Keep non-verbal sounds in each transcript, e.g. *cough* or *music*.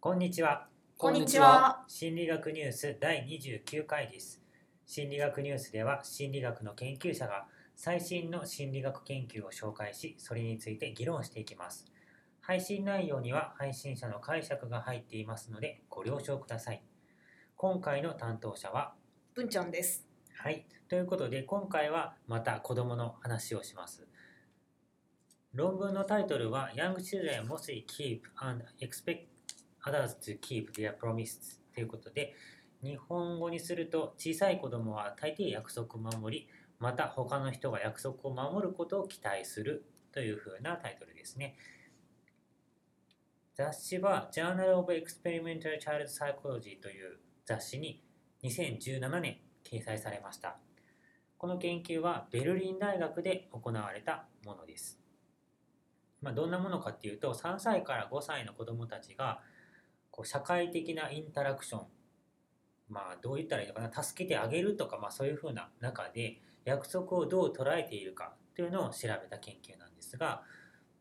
こんにちは。こんにちは。心理学ニュース第29回です。心理学ニュースでは心理学の研究者が最新の心理学研究を紹介し、それについて議論していきます。配信内容には配信者の解釈が入っていますのでご了承ください。今回の担当者は、文ちゃんです。はい。ということで今回はまた子供の話をします。論文のタイトルは Young children mostly keep and expect others to keep their promises ということで日本語にすると小さい子供は大抵約束を守りまた他の人が約束を守ることを期待するというふうなタイトルですね。雑誌は Journal of Experimental Child Psychology という雑誌に2017年掲載されました。この研究はベルリン大学で行われたものです。まあ、どんなものかっていうと3歳から5歳の子どもたちがこう社会的なインタラクション。まあどう言ったらいいのかな。助けてあげるとか、まあ、そういうふうな中で約束をどう捉えているかというのを調べた研究なんですが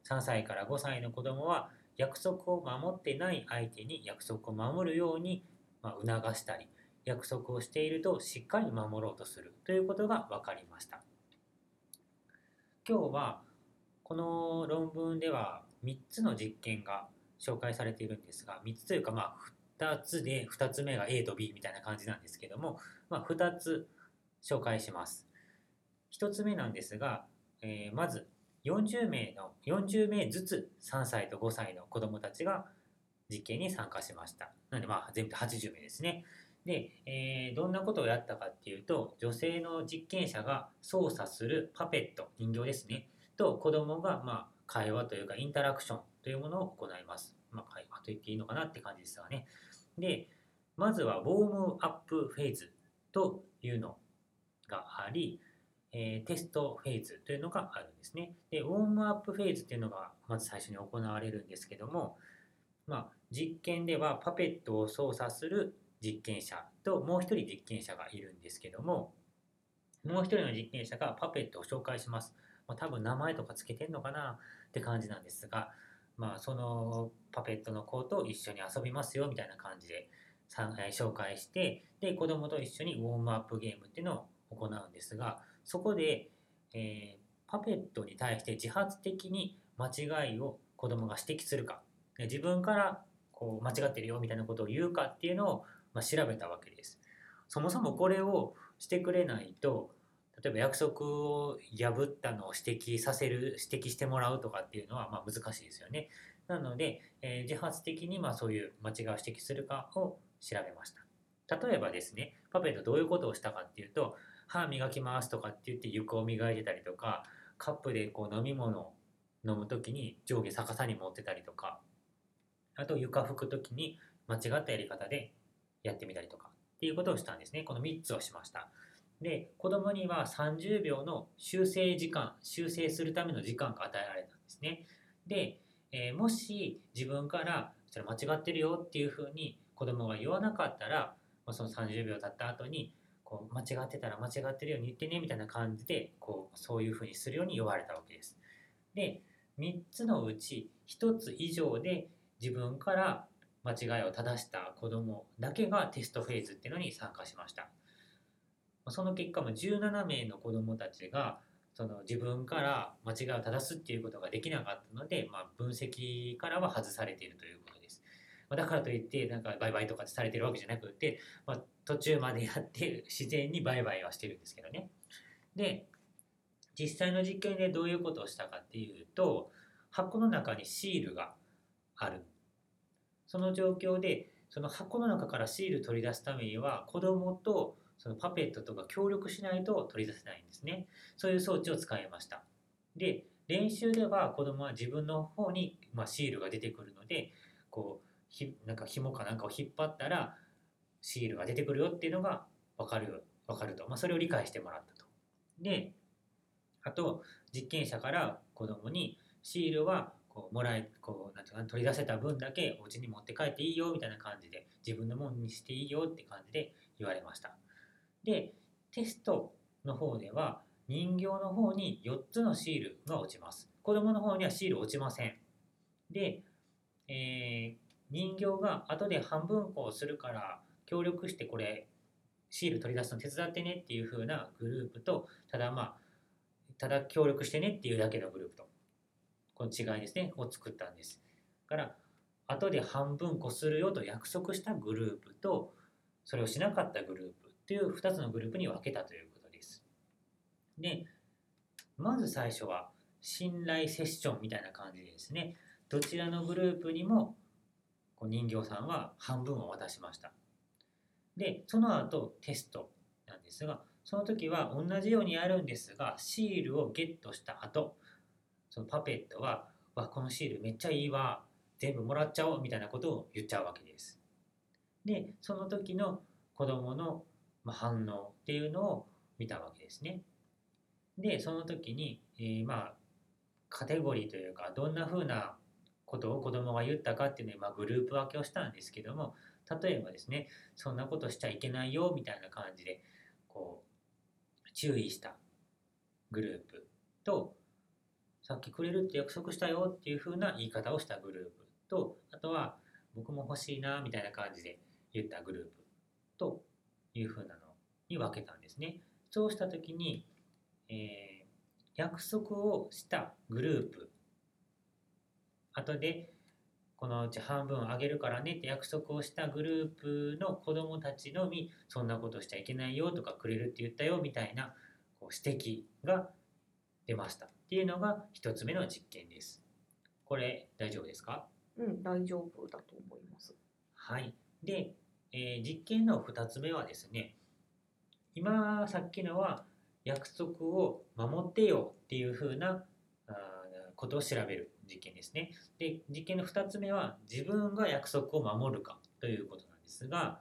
3歳から5歳の子どもは約束を守ってない相手に約束を守るようにまあ促したり約束をしているとしっかり守ろうとする。ということが分かりました。今日はこの論文では3つの実験が紹介されているんですが3つというかまあ2つで2つ目が A と B みたいな感じなんですけども、まあ、2つ紹介します。1つ目なんですが、えーまず40名の40名ずつ3歳と5歳の子どもたちが実験に参加しました。なのでまあ全部で80名ですね。で、えーどんなことをやったかっていうと女性の実験者が操作するパペット人形ですね。と子供がまあ会話というかインタラクションというものを行います。まあ、会話と言っていいのかなって感じですがね。で、まずはウォームアップフェーズというのがあり、えーテストフェーズというのがあるんですね。で、ウォームアップフェーズというのがまず最初に行われるんですけども、まあ、実験ではパペットを操作する実験者ともう一人実験者がいるんですけども、もう一人の実験者がパペットを紹介します。まあ、多分名前とかつけてんのかなって感じなんですが、まあ、そのパペットの子と一緒に遊びますよみたいな感じで紹介してで子供と一緒にウォームアップゲームっていうのを行うんですがそこで、えーパペットに対して自発的に間違いを子供が指摘するか自分からこう間違ってるよみたいなことを言うかっていうのを、ま、調べたわけです。そもそもこれをしてくれないと例えば約束を破ったのを指摘させる指摘してもらうとかっていうのはまあ難しいですよね。なので、えー自発的にまそういう間違いを指摘するかを調べました。例えばですね、パペットどういうことをしたかっていうと、歯磨きますとかって言って床を磨いてたりとか、カップでこう飲み物を飲む時に上下逆さに持ってたりとか、あと床拭く時に間違ったやり方でやってみたりとかっていうことをしたんですね。この3つをしました。で子供には30秒の修正時間修正するための時間が与えられたんですね。で、えーもし自分からそれ間違ってるよっていうふうに子供が言わなかったら、ま、その30秒経った後にこう間違ってたら間違ってるように言ってねみたいな感じでこうそういうふうにするように言われたわけです。で3つのうち1つ以上で自分から間違いを正した子供だけがテストフェーズっていうのに参加しました。その結果も17名の子どもたちがその自分から間違いを正すっていうことができなかったので、まあ、分析からは外されているということです。だからといってなんかバイバイとかされてるわけじゃなくて、まあ、途中までやって自然にバイバイはしてるんですけどね。で実際の実験でどういうことをしたかっていうと箱の中にシールがある。その状況でその箱の中からシール取り出すためには子供とそのパペットとか協力しないと取り出せないんですね。そういう装置を使いました。で、練習では子供は自分の方に、まあ、シールが出てくるので、こう、ひなんか紐かなんかを引っ張ったらシールが出てくるよっていうのが分かる分かると。まあ、それを理解してもらったと。で、あと、実験者から子供にシールはこうもらえこうなんていうか取り出せた分だけお家に持って帰っていいよみたいな感じで自分のものにしていいよって感じで言われました。で、テストの方では人形の方に4つのシールが落ちます。子供の方にはシール落ちません。で、えー人形が後で半分こうするから協力してこれシール取り出すの手伝ってねっていう風なグループとただまあただ協力してねっていうだけのグループとこの違いですねを作ったんですだから後で半分こするよと約束したグループとそれをしなかったグループっていう2つのグループに分けたということです。でまず最初は信頼セッションみたいな感じでですね。どちらのグループにも人形さんは半分を渡しました。でその後テストなんですがその時は同じようにやるんですがシールをゲットした後そのパペットは「わこのシールめっちゃいいわ全部もらっちゃおう」みたいなことを言っちゃうわけです。でその時の子供の反応っていうのを見たわけですね。でその時に、えー、まあカテゴリーというかどんな風なことを子供が言ったかっていうので、まあ、グループ分けをしたんですけども例えばですねそんなことしちゃいけないよみたいな感じでこう注意したグループとさっきくれるって約束したよっていう風な言い方をしたグループとあとは僕も欲しいなみたいな感じで言ったグループという風なのに分けたんですね。そうした時に、えー、約束をしたグループ後でこのうち半分あげるからねって約束をしたグループの子どもたちのみそんなことしちゃいけないよとかくれるって言ったよみたいなこう指摘が出ましたっていうのが1つ目の実験です。これ大丈夫ですか？うん大丈夫だと思います。はい。で、えー、実験の2つ目はですね今さっきのは約束を守ってよっていうふうなことを調べる実験ですね。で実験の2つ目は自分が約束を守るかということなんですが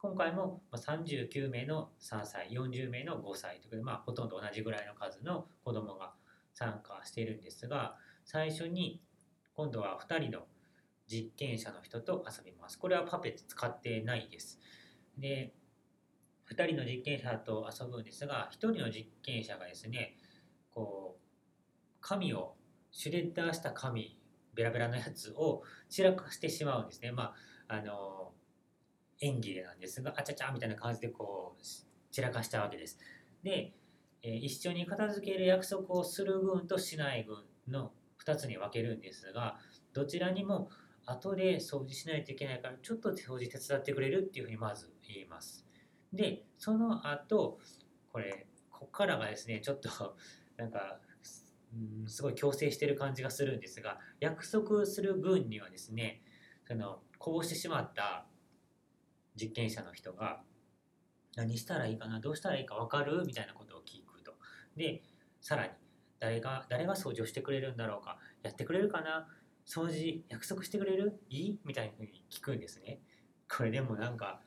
今回も39名の3歳40名の5歳ということで、まあ、ほとんど同じぐらいの数の子どもが参加しているんですが最初に今度は2人の実験者の人と遊びます。これはパペット使ってないです。で2人の実験者と遊ぶんですが1人の実験者がですねこう紙をシュレッダーした紙ベラベラのやつを散らかしてしまうんですね。まああの演技でなんですがあちゃちゃみたいな感じでこう散らかしたわけです。で、え、一緒に片付ける約束をする群としない群の2つに分けるんですがどちらにも後で掃除しないといけないからちょっと掃除手伝ってくれるっていうふうにまず言います。でその後これここからがですねちょっとなんかうんすごい強制してる感じがするんですが約束する分にはですねそのこぼしてしまった実験者の人が何したらいいかなどうしたらいいか分かる？みたいなことを聞くと。でさらに誰が誰が掃除をしてくれるんだろうかやってくれるかな？掃除約束してくれる？いい？みたいなふうに聞くんですねこれでもなんか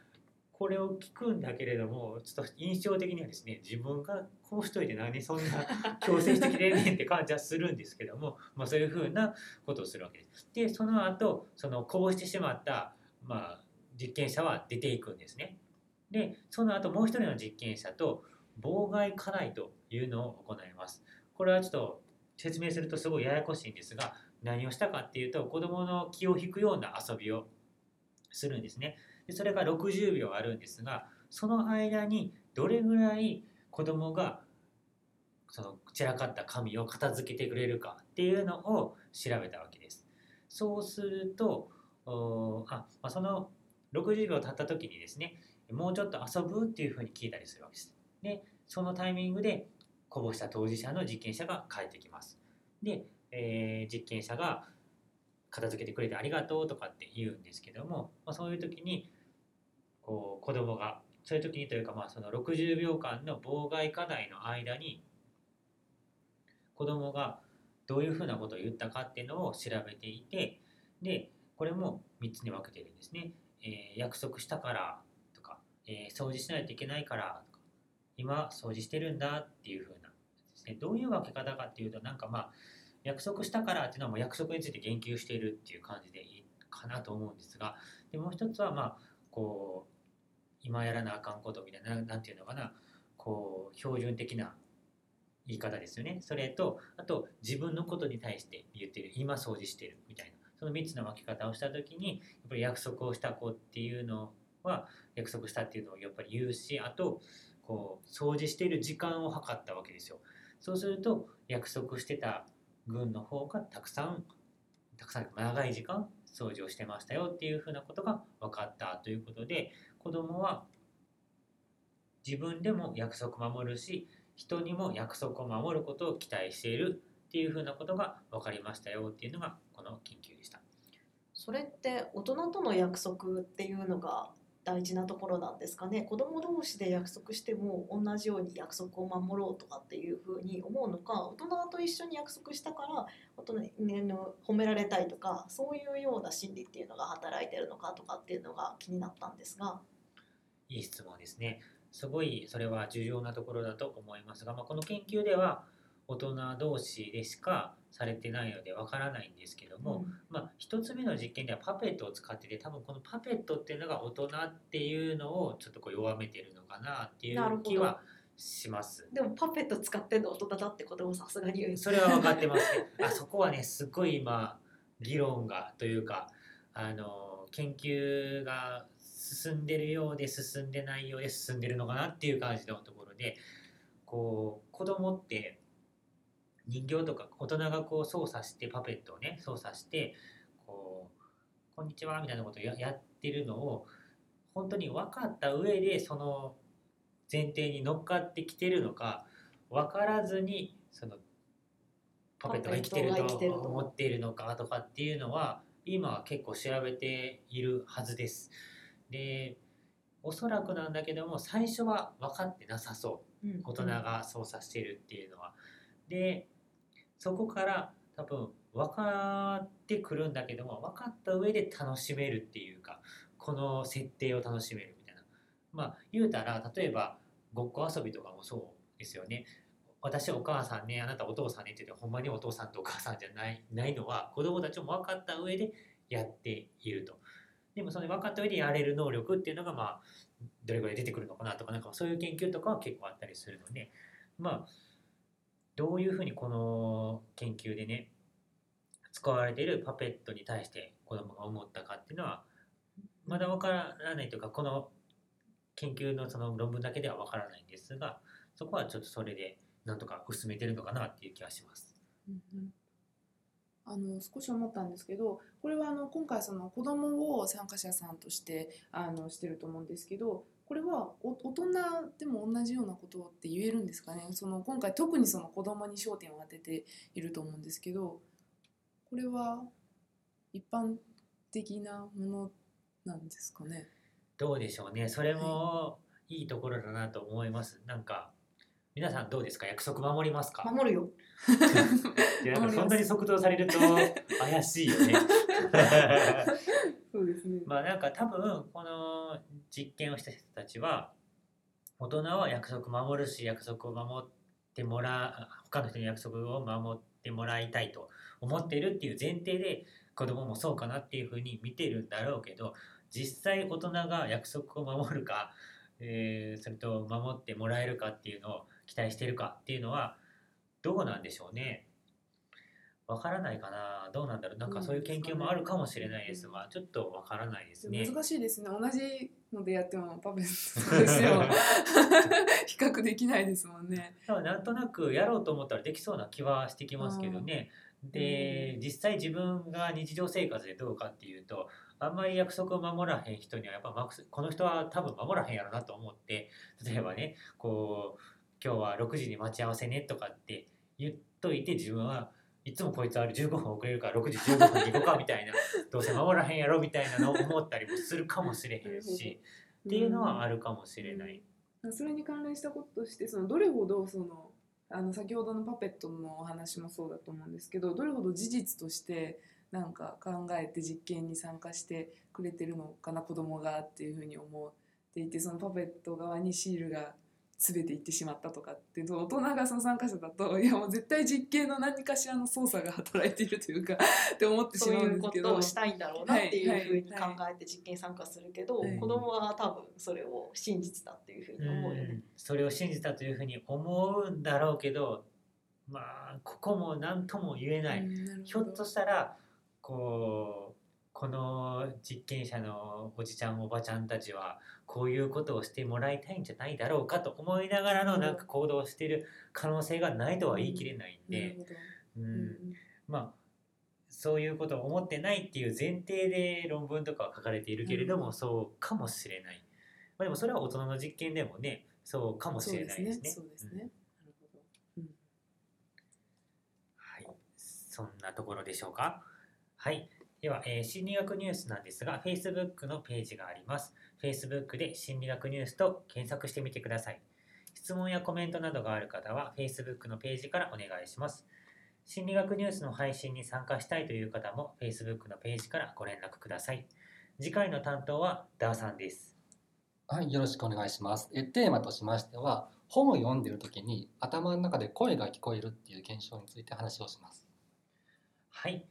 これを聞くんだけれどもちょっと印象的にはですね自分がこうしといて何そんな *laughs* 強制してきてんねんって感じはするんですけども、まあ、そういうふうなことをするわけです。でその後そのこぼしてしまった、まあ、実験者は出ていくんですね。でその後もう一人の実験者と妨害課題というのを行います。これはちょっと説明するとすごいややこしいんですが何をしたかっていうと子どもの気を引くような遊びをするんですね。でそれが60秒あるんですがその間にどれぐらい子供がその散らかった紙を片付けてくれるかっていうのを調べたわけです。そうするとあ、まあ、その60秒経った時にですねもうちょっと遊ぶっていうふうに聞いたりするわけです。でそのタイミングでこぼした当事者の実験者が帰ってきます。で、えー、実験者が片付けてくれてありがとうとかって言うんですけども、まあ、そういう時にこう子供がそういう時にというかまあその60秒間の妨害課題の間に子供がどういうふうなことを言ったかっていうのを調べていてでこれも3つに分けてるんですね。えー、約束したからとか、えー、掃除しないといけないからとか今掃除してるんだっていうふうなですねどういう分け方かっていうとなんかまあ約束したからっていうのはもう約束について言及しているっていう感じでいいかなと思うんですがでもう一つはまあこう今やらなあかんことみたいな何て言うのかなこう標準的な言い方ですよねそれとあと自分のことに対して言ってる今掃除してるみたいなその3つの分け方をした時にやっぱり約束をした子っていうのは約束したっていうのをやっぱり言うしあとこう掃除している時間を測ったわけですよ。そうすると約束してた群の方がたくさんたくさん長い時間掃除をしてましたよっていうふうなことが分かったということで子供は自分でも約束を守るし人にも約束を守ることを期待しているっていうふうなことが分かりましたよっていうのがこの研究でした。それって大人との約束っていうのが大事なところなんですかね子供同士で約束しても同じように約束を守ろうとかっていうふうに思うのか大人と一緒に約束したから大人にの褒められたいとかそういうような心理っていうのが働いてるのかとかっていうのが気になったんですがいい質問ですね。すごいそれは重要なところだと思いますが、まあ、この研究では大人同士でしかされてないのでわからないんですけども、まあ、1つ目の実験ではパペットを使ってて多分このパペットっていうのが大人っていうのをちょっとこう弱めてるのかなっていう気はします。でもパペット使ってんの大人だってこともさすがにそれは分かってますね。あそこはねすごい今議論がというかあの研究が進んでるようで進んでないようで進んでるのかなっていう感じのところでこう子供って人形とか大人がこう操作してパペットをね操作してこう「こんにちは」みたいなことをややってるのを本当に分かった上でその前提に乗っかってきてるのか分からずにそのパペットが生きてるとと思っているのかとかっていうのは今は結構調べているはずです。でおそらくなんだけども最初は分かってなさそううん大人が操作してるっていうのは。でそこから多分分かってくるんだけども分かった上で楽しめるっていうかこの設定を楽しめるみたいな。まあ言うたら例えばごっこ遊びとかもそうですよね。私お母さんねあなたお父さんねって言ってほんまにお父さんとお母さんじゃないないのは子供たちも分かった上でやっていると。でもその分かった上でやれる能力っていうのがまあどれぐらい出てくるのかなとかなんかそういう研究とかは結構あったりするのでまあどういうふうにこの研究でね使われているパペットに対して子供が思ったかっていうのはまだ分からないというかこの研究のその論文だけでは分からないんですがそこはちょっとそれでなんとか薄めてるのかなっていう気がします。うんうんあの少し思ったんですけどこれはあの今回その子供を参加者さんとしてあのしてると思うんですけどこれはお大人でも同じようなことって言えるんですかね？その今回特にその子供に焦点を当てていると思うんですけどこれは一般的なものなんですかね？どうでしょうね。それもい。いところだなと思います。なんか皆さんどうですか？約束守りますか？守るよ。いやなんかそんなに即答されると怪しいよね。*laughs* そうですねまあなんか多分この実験をした人たちは大人は約束守るし約束を守ってもらう他の人に約束を守ってもらいたいと思ってるっていう前提で子供もそうかなっていうふうに見てるんだろうけど実際大人が約束を守るか、えーそれと守ってもらえるかっていうのを期待してるかっていうのはどうなんでしょうね。わからないかな。どうなんだろう。なんかそういう研究もあるかもしれないです。がちょっとわからないですね。難しいですね同じのでやっても *laughs* パペットですよ。*laughs* 比較できないですもんね。でもなんとなくやろうと思ったらできそうな気はしてきますけどね。で実際自分が日常生活でどうかっていうとあんまり約束を守らへん人にはやっぱマックスこの人は多分守らへんやろなと思って例えばねこう今日は6時に待ち合わせねとかって言っといて自分はいつもこいつあれ15分遅れるから6時15分に行こうかみたいな。*laughs* どうせ守らへんやろみたいなのを思ったりもするかもしれへんし。っていうのはあるかもしれない。うん。それに関連したこととしてそのどれほどそのあの先ほどのパペットのお話もそうだと思うんですけどどれほど事実としてなんか考えて実験に参加してくれてるのかな子供がっていうふうに思っていてそのパペット側にシールが全ていってしまったとかって大人がその参加者だといやもう絶対実験の何かしらの操作が働いているというか *laughs* って思ってしまうそういうんですけど。ことをしたいんだろうなっていうふうにはい考えて実験参加するけど、はい。子供は多分それを真実だっていうふうに思うよね。うん。それを信じたというふうに思うんだろうけどまあここも何とも言えない、ひょっとしたらこうこの実験者のおじちゃんおばちゃんたちはこういうことをしてもらいたいんじゃないだろうかと思いながらのなんか行動をしている可能性がないとは言い切れないんで、うん。うんまあそういうことを思ってないっていう前提で論文とかは書かれているけれども、うん。そうかもしれない、まあ、でもそれは大人の実験でもねそうかもしれないですね。そうですね。そんなところでしょうか。はい。では、えー心理学ニュースなんですが、Facebook のページがあります。Facebook で心理学ニュースと検索してみてください。質問やコメントなどがある方は、Facebook のページからお願いします。心理学ニュースの配信に参加したいという方も、Facebook のページからご連絡ください。次回の担当はダーさんです。はい、よろしくお願いします。えテーマとしましては、本を読んでいるときに頭の中で声が聞こえるっていう現象について話をします。はい。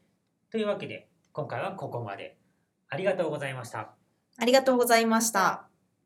というわけで、今回はここまで。ありがとうございました。ありがとうございました。